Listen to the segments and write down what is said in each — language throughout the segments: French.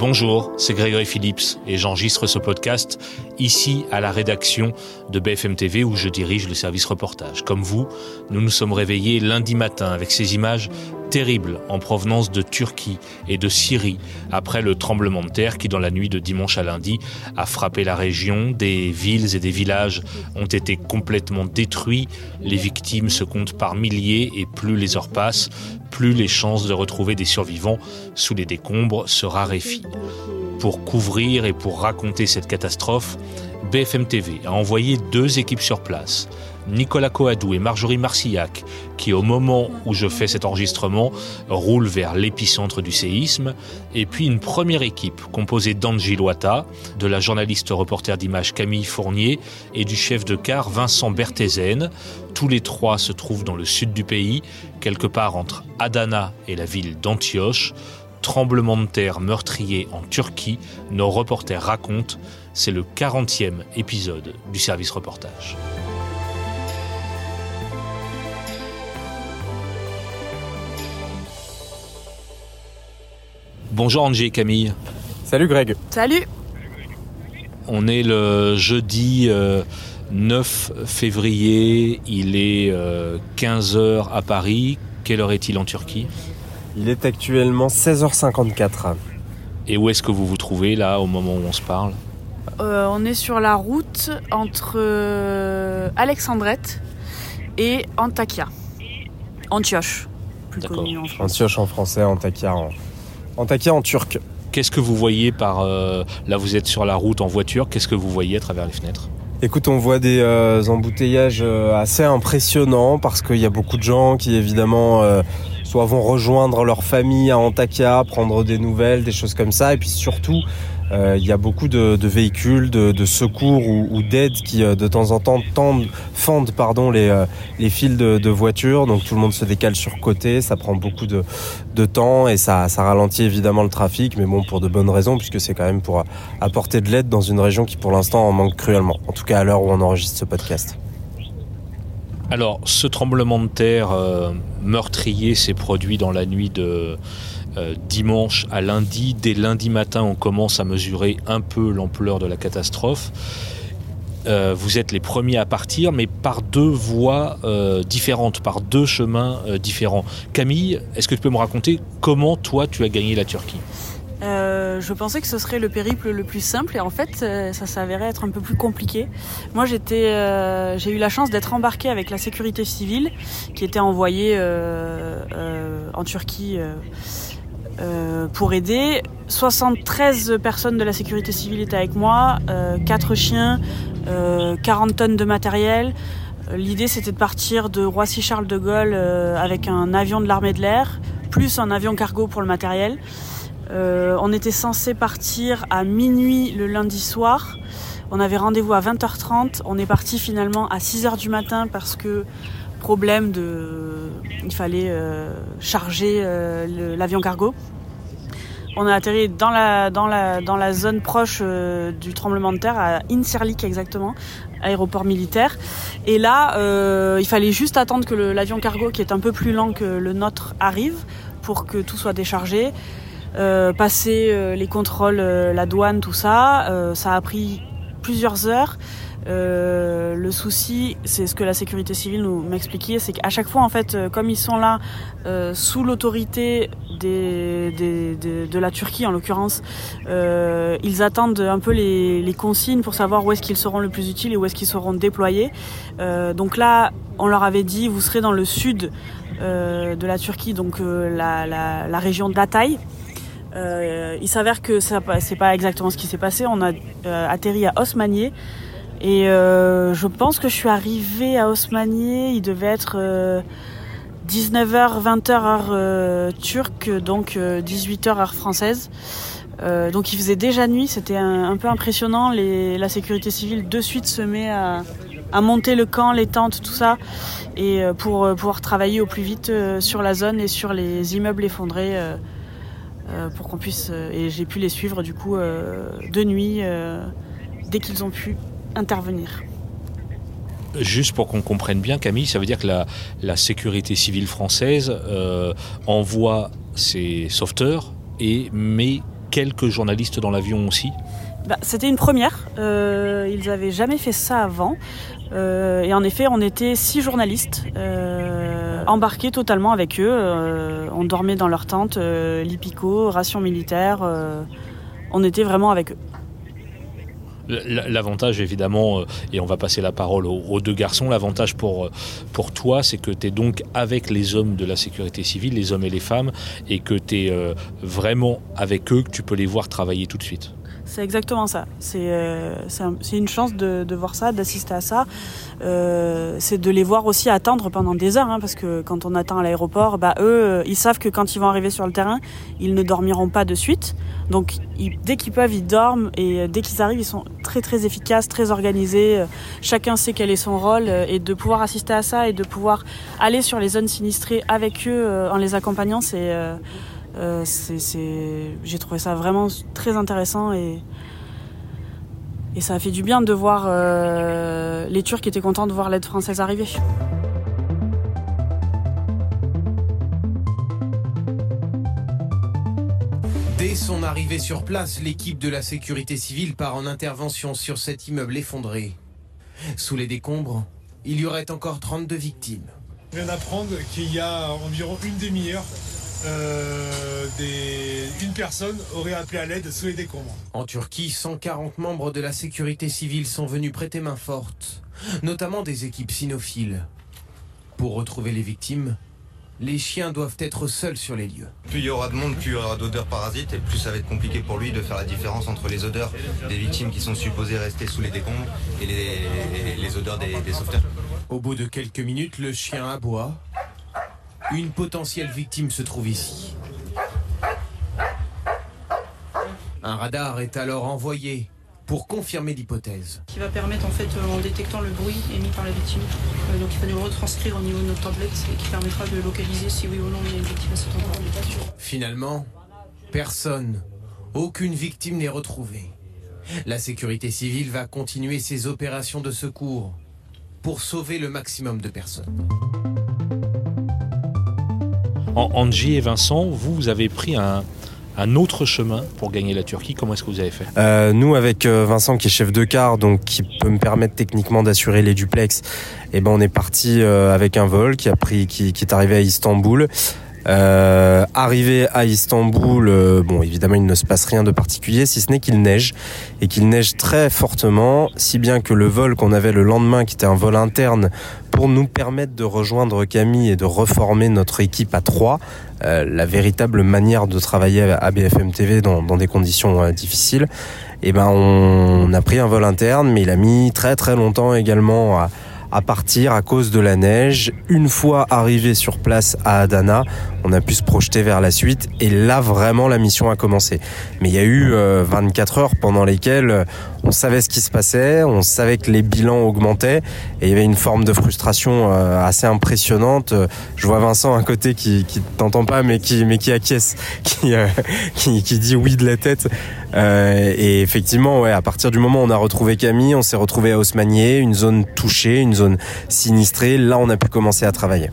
Bonjour, c'est Grégory Phillips et j'enregistre ce podcast ici à la rédaction de BFM TV où je dirige le service reportage. Comme vous, nous nous sommes réveillés lundi matin avec ces images terribles en provenance de Turquie et de Syrie après le tremblement de terre qui dans la nuit de dimanche à lundi a frappé la région. Des villes et des villages ont été complètement détruits. Les victimes se comptent par milliers et plus les heures passent, plus les chances de retrouver des survivants sous les décombres se raréfient. Pour couvrir et pour raconter cette catastrophe, BFM TV a envoyé deux équipes sur place. Nicolas Coadou et Marjorie Marcillac, qui au moment où je fais cet enregistrement roulent vers l'épicentre du séisme, et puis une première équipe composée d'Angie Loata, de la journaliste reporter d'image Camille Fournier et du chef de car Vincent Berthézen. Tous les trois se trouvent dans le sud du pays, quelque part entre Adana et la ville d'Antioche. Tremblement de terre meurtrier en Turquie, nos reporters racontent, c'est le 40e épisode du service reportage. Bonjour Angie et Camille. Salut Greg. Salut. On est le jeudi euh, 9 février, il est euh, 15h à Paris. Quelle heure est-il en Turquie? Il est actuellement 16h54. Et où est-ce que vous vous trouvez là au moment où on se parle? Euh, on est sur la route entre euh, Alexandrette et Antakya. Antioche, plus connu en France. Antioche en français, Antakya en, Antakya en turc. Qu'est-ce que vous voyez par... euh, là vous êtes sur la route en voiture, qu'est-ce que vous voyez à travers les fenêtres? Écoute, on voit des euh, embouteillages euh, assez impressionnants parce qu'il y a beaucoup de gens qui évidemment euh, soit vont rejoindre leur famille à Antakya, prendre des nouvelles, des choses comme ça. Et puis surtout, euh, il y a beaucoup de, véhicules de, secours ou, d'aide qui euh, de temps en temps fendent euh, les fils de, voitures. Donc tout le monde se décale sur côté, ça prend beaucoup de, temps et ça ralentit évidemment le trafic, mais bon pour de bonnes raisons puisque c'est quand même pour apporter de l'aide dans une région qui pour l'instant en manque cruellement. En tout cas à l'heure où on enregistre ce podcast. Alors, ce tremblement de terre euh, meurtrier s'est produit dans la nuit de euh, dimanche à lundi. Dès lundi matin, on commence à mesurer un peu l'ampleur de la catastrophe. Euh, vous êtes les premiers à partir, mais par deux voies différentes, par deux chemins différents. Camille, est-ce que tu peux me raconter comment toi tu as gagné la Turquie? Euh, je pensais que ce serait le périple le plus simple et en fait euh, ça s'avérait être un peu plus compliqué. Moi j'étais, euh, j'ai eu la chance d'être embarquée avec la sécurité civile qui était envoyée en Turquie pour aider. 73 personnes de la sécurité civile étaient avec moi, euh, 4 chiens, euh, 40 tonnes de matériel. L'idée c'était de partir de Roissy-Charles de Gaulle avec un avion de l'armée de l'air, plus un avion cargo pour le matériel. Euh, on était censé partir à minuit le lundi soir. On avait rendez-vous à 20h30. On est parti finalement à 6h du matin parce que problème de, il fallait euh, charger euh, l'avion cargo. On a atterri dans la, dans la, dans la zone proche du tremblement de terre, à Inserlik exactement, aéroport militaire. Et là, il fallait juste attendre que l'avion cargo, qui est un peu plus lent que le nôtre, arrive pour que tout soit déchargé. Euh, passer euh, les contrôles, euh, la douane, tout ça, euh, ça a pris plusieurs heures. Le souci, c'est ce que la sécurité civile nous m'expliquait, c'est qu'à chaque fois, en fait, comme ils sont là sous l'autorité de la Turquie, en l'occurrence, ils attendent un peu les, consignes pour savoir où est-ce qu'ils seront le plus utiles et où est-ce qu'ils seront déployés. Donc là, on leur avait dit, vous serez dans le sud de la Turquie, donc la, la, la région d'Atay. Euh, il s'avère que ça c'est pas exactement ce qui s'est passé. On a euh, atterri à Osmaniye et euh, je pense que je suis arrivée à Osmaniye. Il devait être euh, 19h, 20h heure turque, donc 18h heure française. Donc il faisait déjà nuit, c'était un, peu impressionnant. La sécurité civile de suite se met à, à monter le camp, les tentes, tout ça, et pour pouvoir travailler au plus vite sur la zone et sur les immeubles effondrés. Euh, pour qu'on puisse euh, et j'ai pu les suivre du coup euh, de nuit dès qu'ils ont pu intervenir. Juste pour qu'on comprenne bien, Camille, ça veut dire que la, la sécurité civile française euh, envoie ses sauveteurs et met quelques journalistes dans l'avion aussi? Bah, C'était une première. Euh, ils n'avaient jamais fait ça avant. Euh, et en effet, on était six journalistes euh, embarqués totalement avec eux. on dormait dans leur tente, l'IPICO, ration militaire. on était vraiment avec eux. L'avantage évidemment, et on va passer la parole aux, deux garçons, l'avantage pour, pour toi, c'est que tu es donc avec les hommes de la sécurité civile, les hommes et les femmes, et que tu es vraiment avec eux, que tu peux les voir travailler tout de suite. C'est exactement ça. C'est euh, une chance de, de voir ça, d'assister à ça. Euh, c'est de les voir aussi attendre pendant des heures, hein, parce que quand on attend à l'aéroport, bah, eux, ils savent que quand ils vont arriver sur le terrain, ils ne dormiront pas de suite. Donc dès qu'ils peuvent, ils dorment et euh, dès qu'ils arrivent, ils sont très très efficaces, très organisés. Chacun sait quel est son rôle et de pouvoir assister à ça et de pouvoir aller sur les zones sinistrées avec eux en les accompagnant, c'est euh, j'ai trouvé ça vraiment très intéressant et, et ça a fait du bien de voir euh, les Turcs qui étaient contents de voir l'aide française arriver. Dès son arrivée sur place, l'équipe de la sécurité civile part en intervention sur cet immeuble effondré. Sous les décombres, il y aurait encore 32 victimes. Je viens d'apprendre qu'il y a environ une demi-heure, euh, une personne aurait appelé à l'aide sous les décombres. En Turquie, 140 membres de la sécurité civile sont venus prêter main forte, notamment des équipes cynophiles. Pour retrouver les victimes, les chiens doivent être seuls sur les lieux. Plus il y aura de monde, plus il y aura d'odeurs parasites et plus ça va être compliqué pour lui de faire la différence entre les odeurs des victimes qui sont supposées rester sous les décombres et les, odeurs des, des sauveteurs. Au bout de quelques minutes, le chien aboie une potentielle victime se trouve ici. Un radar est alors envoyé pour confirmer l'hypothèse. Qui va permettre en fait euh, en détectant le bruit émis par la victime, euh, donc il va nous retranscrire au niveau de notre tablette et qui permettra de localiser si oui ou non il y a une victime à cet endroit. Finalement, personne, aucune victime n'est retrouvée. La sécurité civile va continuer ses opérations de secours pour sauver le maximum de personnes. Angie et Vincent, vous, avez pris un, autre chemin pour gagner la Turquie. Comment est-ce que vous avez fait? Euh, Nous, avec euh, Vincent, qui est chef de car, donc qui peut me permettre techniquement d'assurer les duplex, eh ben on est parti euh, avec un vol qui, est arrivé à Istanbul. Arrivé à Istanbul, bon évidemment il ne se passe rien de particulier si ce n'est qu'il neige et qu'il neige très fortement, si bien que le vol qu'on avait le lendemain, qui était un vol interne pour nous permettre de rejoindre Camille et de reformer notre équipe à trois, euh, la véritable manière de travailler à BFM TV dans, des conditions euh, difficiles, et eh ben on, a pris un vol interne, mais il a mis très très longtemps également à, à partir à cause de la neige. Une fois arrivé sur place à Adana, on a pu se projeter vers la suite et là vraiment la mission a commencé. Mais il y a eu 24 euh, heures pendant lesquelles on savait ce qui se passait, on savait que les bilans augmentaient et il y avait une forme de frustration euh, assez impressionnante. Je vois Vincent à côté qui, qui t'entend pas mais qui mais qui acquiesce, qui, qui, qui dit oui de la tête. et effectivement, ouais, à partir du moment où on a retrouvé Camille, on s'est retrouvé à Haussmannier, une zone touchée, une zone sinistrée. Là, on a pu commencer à travailler.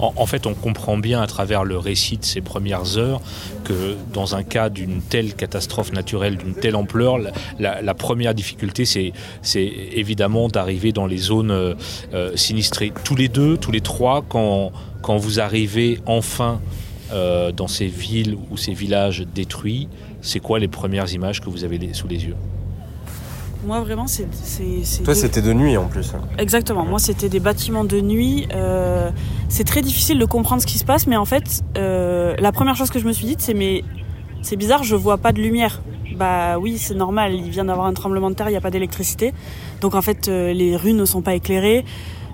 En, fait, on comprend bien à travers le récit de ces premières heures que dans un cas d'une telle catastrophe naturelle, d'une telle ampleur, la, première difficulté, c'est, évidemment d'arriver dans les zones euh, euh, sinistrées. Tous les deux, tous les trois, quand, vous arrivez enfin euh, dans ces villes ou ces villages détruits, c'est quoi les premières images que vous avez sous les yeux? Moi, vraiment, c'est. Toi, c'était de nuit en plus. Exactement. Moi, c'était des bâtiments de nuit. Euh, c'est très difficile de comprendre ce qui se passe, mais en fait, euh, la première chose que je me suis dit, c'est mais c'est bizarre, je vois pas de lumière. Bah oui, c'est normal. Il vient d'avoir un tremblement de terre, il n'y a pas d'électricité. Donc en fait, euh, les rues ne sont pas éclairées.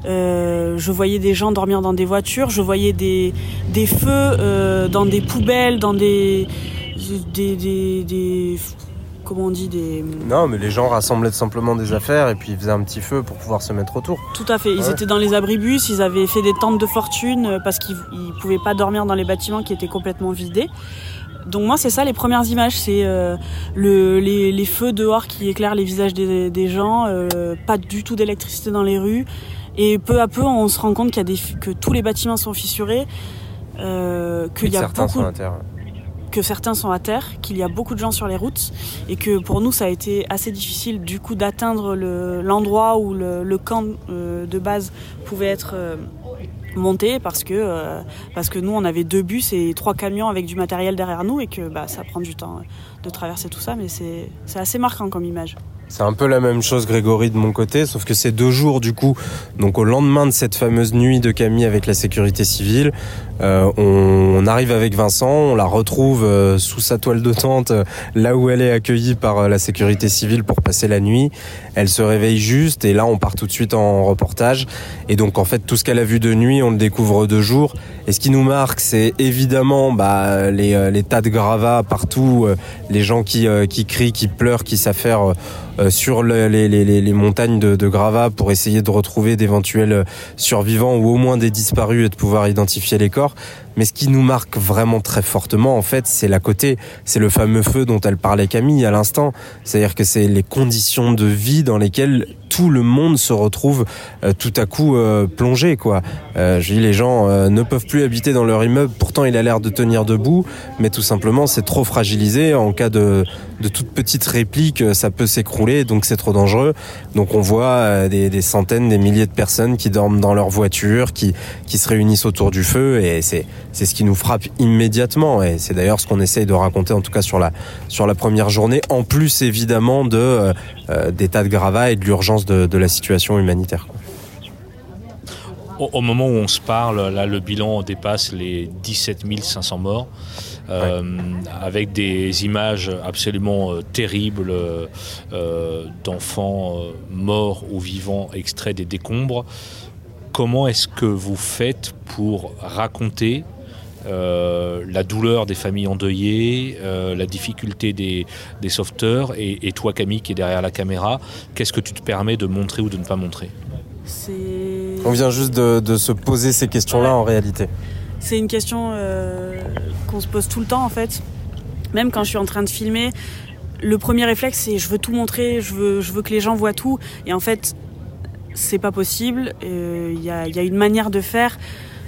je voyais des gens dormir dans des voitures, je voyais des, des feux dans des poubelles, dans des, des, des comment on dit, des... Non, mais les gens rassemblaient simplement des affaires et puis ils faisaient un petit feu pour pouvoir se mettre autour. Tout à fait. Ils étaient dans les abribus, ils avaient fait des tentes de fortune euh, parce qu'ils ne pouvaient pas dormir dans les bâtiments qui étaient complètement vidés. Donc moi c'est ça les premières images, c'est euh, le, les, feux dehors qui éclairent les visages des, gens, euh, pas du tout d'électricité dans les rues, et peu à peu on se rend compte qu'il y a des, que tous les bâtiments sont fissurés, qu'il y a beaucoup, que certains sont à terre, qu'il y a beaucoup de gens sur les routes et que pour nous ça a été assez difficile du coup d'atteindre l'endroit où le, camp de base pouvait être monté parce que, parce que nous on avait deux bus et trois camions avec du matériel derrière nous et que bah, ça prend du temps de traverser tout ça mais c'est assez marquant comme image. C'est un peu la même chose, Grégory, de mon côté, sauf que c'est deux jours, du coup, donc au lendemain de cette fameuse nuit de Camille avec la sécurité civile, euh, on, arrive avec Vincent, on la retrouve euh, sous sa toile de tente, euh, là où elle est accueillie par la sécurité civile pour passer la nuit. Elle se réveille juste, et là, on part tout de suite en reportage. Et donc, en fait, tout ce qu'elle a vu de nuit, on le découvre de jour. Et ce qui nous marque, c'est évidemment bah, les, les, tas de gravats partout, les gens qui, qui crient, qui pleurent, qui s'affairent euh, sur les, les, les, montagnes de, de gravats pour essayer de retrouver d'éventuels survivants ou au moins des disparus et de pouvoir identifier les corps. Mais ce qui nous marque vraiment très fortement, en fait, c'est la côté, c'est le fameux feu dont elle parlait Camille à l'instant. C'est-à-dire que c'est les conditions de vie dans lesquelles tout le monde se retrouve euh, tout à coup euh, plongé, quoi. Euh, je dis, les gens euh, ne peuvent plus habiter dans leur immeuble. Pourtant, il a l'air de tenir debout, mais tout simplement, c'est trop fragilisé. En cas de, de toute petite réplique, ça peut s'écrouler, donc c'est trop dangereux. Donc, on voit des, des, centaines, des milliers de personnes qui dorment dans leur voiture, qui, qui se réunissent autour du feu, et c'est c'est ce qui nous frappe immédiatement et c'est d'ailleurs ce qu'on essaye de raconter en tout cas sur la sur la première journée en plus évidemment de euh, euh des tas de gravats et de l'urgence de, de, la situation humanitaire. Au, au, moment où on se parle, là le bilan dépasse les 17 500 morts. Euh, ouais. avec des images absolument euh, terribles d'enfants morts ou vivants extraits des décombres. Comment est-ce que vous faites pour raconter euh, la douleur des familles endeuillées, euh, la difficulté des, des sauveteurs, et, et, toi Camille qui est derrière la caméra, qu'est-ce que tu te permets de montrer ou de ne pas montrer On vient juste de, de se poser ces questions-là ouais. en réalité. C'est une question euh, qu'on se pose tout le temps en fait. Même quand je suis en train de filmer, le premier réflexe c'est je veux tout montrer, je veux, je veux que les gens voient tout. Et en fait, c'est pas possible. Il euh, y, a, y, a, une manière de faire.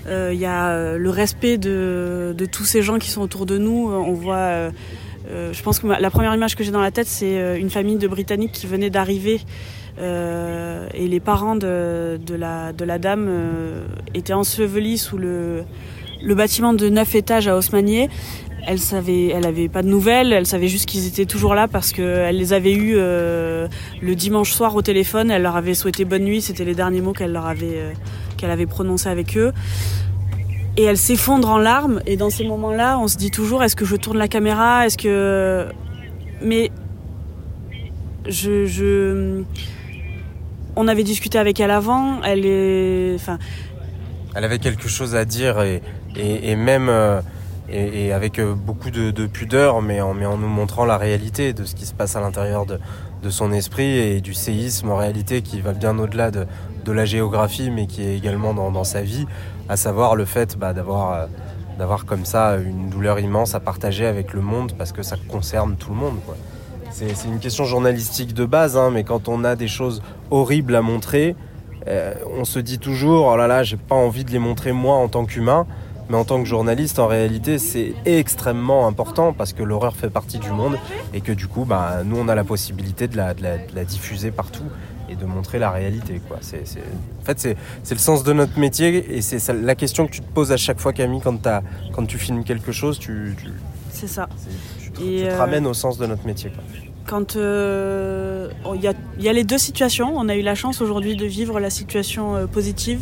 Il euh, y a euh, le respect de, tous ces gens qui sont autour de nous. On voit, euh, je pense que la première image que j'ai dans la tête, c'est une famille de Britanniques qui venait d'arriver. Et les parents de, la, dame étaient ensevelis sous le, le bâtiment de neuf étages à Haussmannier. Elle savait, elle avait pas de nouvelles, elle savait juste qu'ils étaient toujours là parce qu'elle les avait eus euh, le dimanche soir au téléphone. Elle leur avait souhaité bonne nuit, c'était les derniers mots qu'elle leur avait, qu'elle avait prononcés avec eux et elle s'effondre en larmes. Et dans ces moments-là, on se dit toujours est-ce que je tourne la caméra? Est-ce que. Mais. Je. On avait discuté avec elle avant. Elle est. Enfin. Elle avait quelque chose à dire et, et, et même. Euh, et, avec euh, beaucoup de, de, pudeur, mais en, nous montrant la réalité de ce qui se passe à l'intérieur de, son esprit et du séisme en réalité qui va bien au-delà de, la géographie, mais qui est également dans, dans sa vie, à savoir le fait bah, d'avoir euh, d'avoir comme ça une douleur immense à partager avec le monde parce que ça concerne tout le monde. C'est une question journalistique de base, hein, mais quand on a des choses horribles à montrer, euh, on se dit toujours oh là là, j'ai pas envie de les montrer moi en tant qu'humain. Mais en tant que journaliste, en réalité, c'est extrêmement important parce que l'horreur fait partie du monde et que du coup, bah, nous, on a la possibilité de la, de la, de la diffuser partout et de montrer la réalité. Quoi. En fait, c'est, le sens de notre métier et c'est la question que tu te poses à chaque fois, Camille, quand, quand tu filmes quelque chose. Tu, tu... C'est ça. Tu, et tu te euh... ramènes au sens de notre métier. Quoi. Quand il euh, y, a, y a les deux situations, on a eu la chance aujourd'hui de vivre la situation euh, positive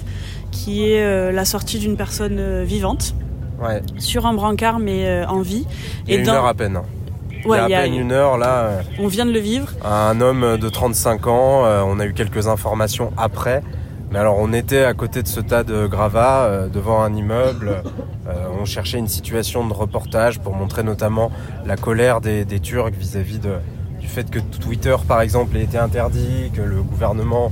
qui est euh, la sortie d'une personne euh, vivante ouais. sur un brancard mais euh, en vie. Il y a et une dans... heure à peine. Ouais, il y a à peine une heure là. On vient de le vivre. Un homme de 35 ans, on a eu quelques informations après. Mais alors on était à côté de ce tas de gravats euh, devant un immeuble. Euh, on cherchait une situation de reportage pour montrer notamment la colère des, des Turcs vis-à-vis -vis du fait que Twitter par exemple ait été interdit, que le gouvernement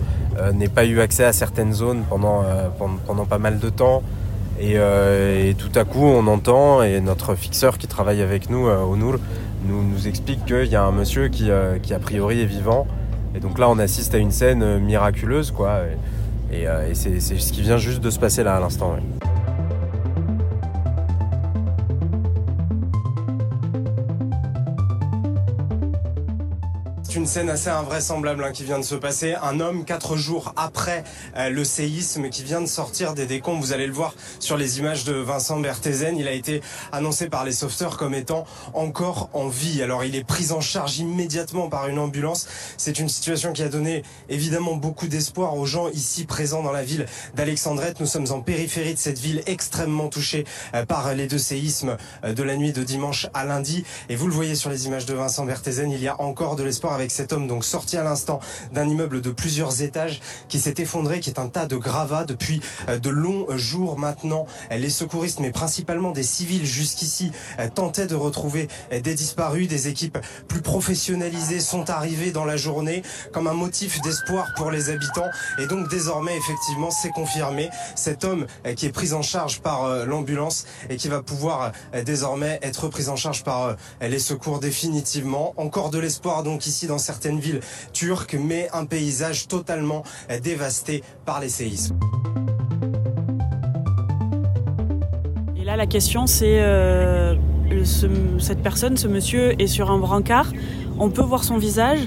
n'ait pas eu accès à certaines zones pendant, euh, pendant, pendant pas mal de temps. Et, euh, et, tout à coup, on entend, et notre fixeur qui travaille avec nous euh, au Nour nous, nous explique qu'il y a un monsieur qui, euh, qui, a priori, est vivant. Et donc là, on assiste à une scène miraculeuse, quoi. Et, et, et c'est ce qui vient juste de se passer là à l'instant. C'est une scène assez invraisemblable hein, qui vient de se passer. Un homme, quatre jours après euh, le séisme, qui vient de sortir des décombres. Vous allez le voir sur les images de Vincent Berthezen. Il a été annoncé par les sauveteurs comme étant encore en vie. Alors il est pris en charge immédiatement par une ambulance. C'est une situation qui a donné évidemment beaucoup d'espoir aux gens ici présents dans la ville d'Alexandrette. Nous sommes en périphérie de cette ville extrêmement touchée euh, par les deux séismes euh, de la nuit de dimanche à lundi. Et vous le voyez sur les images de Vincent Berthezen, il y a encore de l'espoir cet homme donc sorti à l'instant d'un immeuble de plusieurs étages qui s'est effondré, qui est un tas de gravats depuis euh, de longs jours maintenant. Les secouristes, mais principalement des civils jusqu'ici, tentaient de retrouver des disparus. Des équipes plus professionnalisées sont arrivées dans la journée comme un motif d'espoir pour les habitants. Et donc désormais, effectivement, c'est confirmé. Cet homme qui est pris en charge par l'ambulance et qui va pouvoir désormais être pris en charge par les secours définitivement. Encore de l'espoir donc ici certaines villes turques, mais un paysage totalement dévasté par les séismes. Et là, la question, c'est euh, cette personne, ce monsieur est sur un brancard. On peut voir son visage,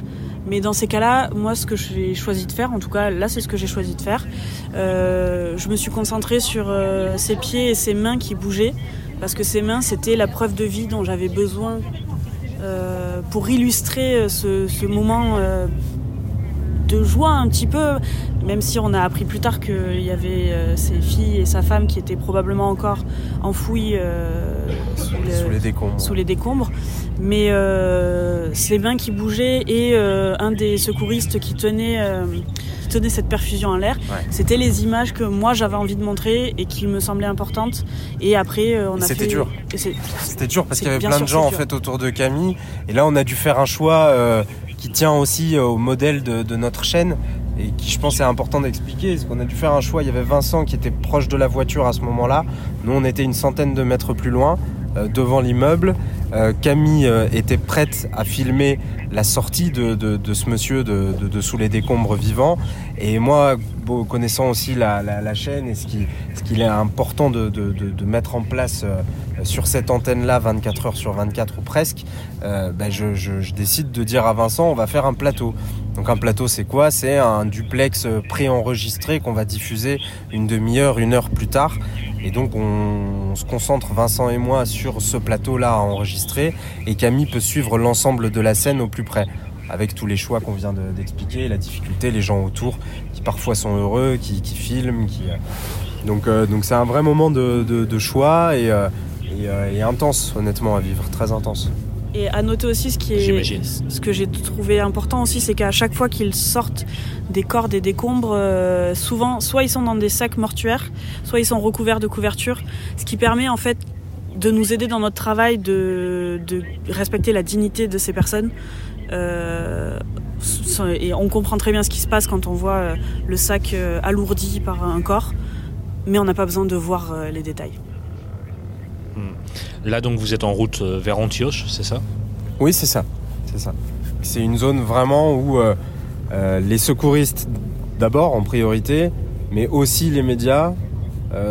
mais dans ces cas-là, moi, ce que j'ai choisi de faire, en tout cas, là, c'est ce que j'ai choisi de faire. Euh, je me suis concentrée sur euh, ses pieds et ses mains qui bougeaient, parce que ses mains, c'était la preuve de vie dont j'avais besoin euh, pour illustrer ce, ce moment euh, de joie un petit peu, même si on a appris plus tard qu'il y avait euh, ses filles et sa femme qui étaient probablement encore enfouies euh, sous, le- Sous les décombres. sous les décombres. Mais euh, ses mains qui bougeaient et euh, un des secouristes qui tenait, euh, qui tenait cette perfusion en l'air, Ouais. c'était les images que moi j'avais envie de montrer et qui me semblaient importantes. Et après, euh, on Et a c'était fait. dur. et c'est- C'était dur parce qu'il y avait plein de gens en fait autour de Camille. Et là, on a dû faire un choix euh, qui tient aussi au modèle de, de notre chaîne et qui, je pense, est important d'expliquer. Parce qu'on a dû faire un choix. Il y avait Vincent qui était proche de la voiture à ce moment-là. Nous, on était une centaine de mètres plus loin, euh, devant l'immeuble. Euh, Camille euh, était prête à filmer la sortie de, ce monsieur de, de- sous les décombres vivants. Et moi, connaissant aussi la, la- chaîne et ce qui- ce qu'il est important de, mettre en place euh, sur cette antenne-là 24 heures sur 24 ou presque, euh, ben, je, je- décide de dire à Vincent, on va faire un plateau. Donc un plateau, c'est quoi? C'est un duplex préenregistré qu'on va diffuser une demi-heure, une heure plus tard. Et donc on, se concentre, Vincent et moi, sur ce plateau-là à enregistrer. Et Camille peut suivre l'ensemble de la scène au plus près. Avec tous les choix qu'on vient de- d'expliquer, la difficulté, les gens autour qui parfois sont heureux, qui, filment. Qui, euh, donc euh, donc c'est un vrai moment de, choix euh, et intense, honnêtement, à vivre, très intense. Et à noter aussi ce qui est, ce que j'ai trouvé important aussi, c'est qu'à chaque fois qu'ils sortent des corps, des décombres, euh, souvent, soit ils sont dans des sacs mortuaires, soit ils sont recouverts de couvertures, ce qui permet en fait de nous aider dans notre travail, de, de respecter la dignité de ces personnes. Euh, et on comprend très bien ce qui se passe quand on voit euh, le sac alourdi par un corps, mais on n'a pas besoin de voir les détails. Là, donc, vous êtes en route euh, vers Antioche, c'est ça? Oui, c'est ça. C'est ça. C'est une zone vraiment où euh, euh, les secouristes, d'abord en priorité, mais aussi les médias,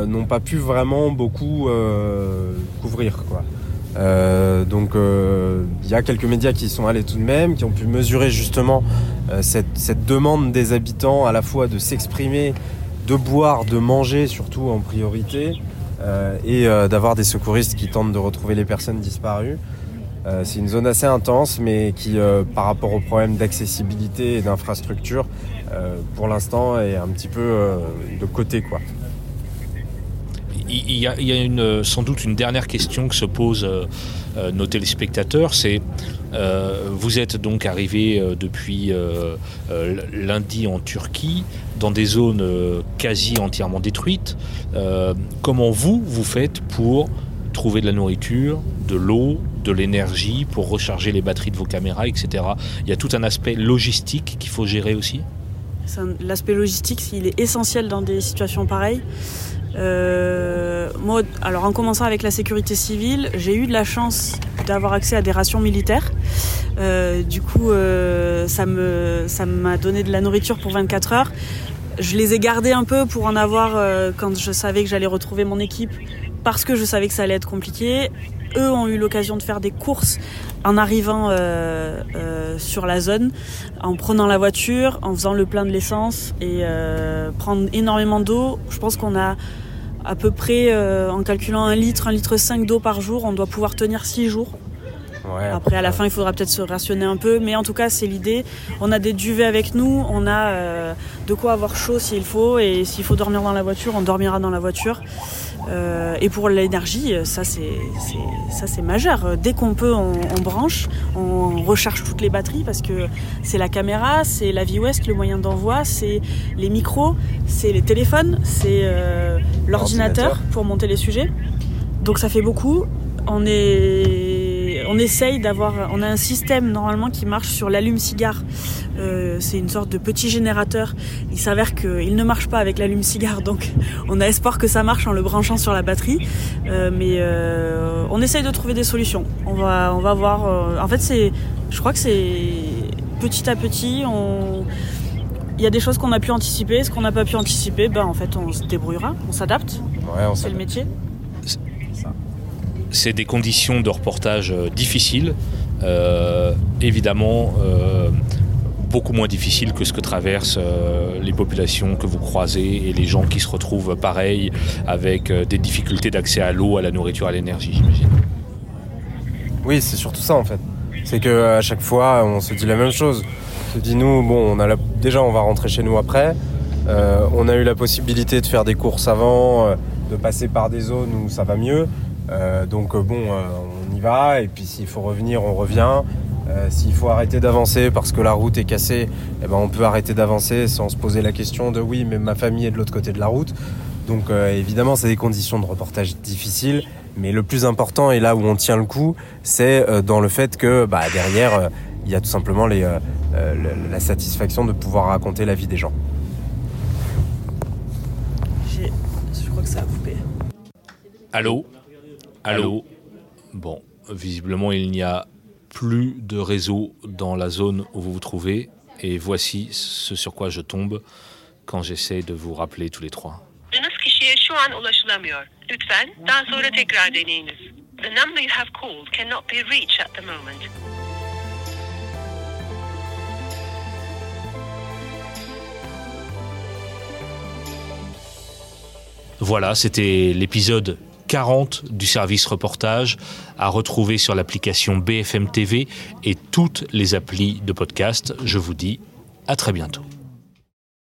n'ont pas pu vraiment beaucoup couvrir. Quoi. Donc il y a quelques médias qui sont allés tout de même, qui ont pu mesurer justement cette, demande des habitants à la fois de s'exprimer, de boire, de manger surtout en priorité, et euh, d'avoir des secouristes qui tentent de retrouver les personnes disparues. Euh, c'est une zone assez intense, mais qui, euh, par rapport aux problèmes d'accessibilité et d'infrastructure, euh, pour l'instant est un petit peu euh, de côté. Quoi. Il y a, euh, sans doute une dernière question que se posent euh, euh, nos téléspectateurs, c'est euh, vous êtes donc arrivé euh, depuis euh, euh, lundi en Turquie, dans des zones euh, quasi entièrement détruites. Euh, comment vous, vous faites pour trouver de la nourriture, de l'eau, de l'énergie, pour recharger les batteries de vos caméras, etc. Il y a tout un aspect logistique qu'il faut gérer aussi? L'aspect logistique, il est essentiel dans des situations pareilles. Euh, moi, alors en commençant avec la sécurité civile, j'ai eu de la chance d'avoir accès à des rations militaires. Euh, du coup, euh, ça me ça m'a donné de la nourriture pour 24 heures. Je les ai gardées un peu pour en avoir quand je savais que j'allais retrouver mon équipe parce que je savais que ça allait être compliqué. Eux ont eu l'occasion de faire des courses en arrivant sur la zone, en prenant la voiture, en faisant le plein de l'essence et prendre énormément d'eau. Je pense qu'on a à peu près, euh, en calculant un litre, un litre 5 d'eau par jour, on doit pouvoir tenir 6 jours. Ouais, Après, à la fin, il faudra peut-être se rationner un peu, mais en tout cas, c'est l'idée. On a des duvets avec nous, on a euh, de quoi avoir chaud s'il faut, et s'il faut dormir dans la voiture, on dormira dans la voiture. Euh, et pour l'énergie, ça c'est c'est- ça c'est majeur. Dès qu'on peut, on, on branche, on recharge toutes les batteries parce que c'est la caméra, c'est la vie ouest, le moyen d'envoi, c'est les micros, c'est les téléphones, c'est euh, l'ordinateur L'ordinateur. pour monter les sujets. Donc ça fait beaucoup. On est, on essaye d'avoir, on a un système normalement qui marche sur l'allume-cigare. Euh, c'est une sorte de petit générateur. Il s'avère qu'il ne marche pas avec l'allume-cigare, donc on a espoir que ça marche en le branchant sur la batterie. Euh, mais euh, on essaye de trouver des solutions. On va, on va voir. en fait, c'est, je crois que c'est petit à petit. On, il y a des choses qu'on a pu anticiper, ce qu'on n'a pas pu anticiper, ben en fait on se débrouillera, on s'adapte, Ouais, on c'est le métier. C'est des conditions de reportage euh, difficiles, euh, évidemment euh, beaucoup moins difficiles que ce que traversent les populations que vous croisez et les gens qui se retrouvent pareil avec des difficultés d'accès à l'eau, à la nourriture, à l'énergie, j'imagine. Oui, c'est surtout ça en fait. C'est que à chaque fois, on se dit la même chose. On se dit nous, bon, on a déjà, on va rentrer chez nous après. On a eu la possibilité de faire des courses avant, de passer par des zones où ça va mieux. Euh, donc euh, bon, euh, on y va. Et puis s'il faut revenir, on revient. Euh, s'il faut arrêter d'avancer parce que la route est cassée, eh ben, on peut arrêter d'avancer sans se poser la question de oui, mais ma famille est de l'autre côté de la route. Donc euh, évidemment, c'est des conditions de reportage difficiles, mais le plus important et là où on tient le coup, c'est euh, dans le fait que bah, derrière, euh, il y a tout simplement les, euh, euh, la satisfaction de pouvoir raconter la vie des gens. J'ai- Je crois que ça a coupé. Allô? Allô Bon, visiblement, il n'y a plus de réseau dans la zone où vous vous trouvez. Et voici ce sur quoi je tombe quand j'essaie de vous rappeler tous les trois. Aradığınız kişiye şu an ulaşılamıyor. Lütfen daha sonra tekrar deneyiniz. The number you have called cannot be reached at the moment. Voilà, c'était l'épisode 40 du service reportage à retrouver sur l'application BFM TV et toutes les applis de podcast. Je vous dis à très bientôt.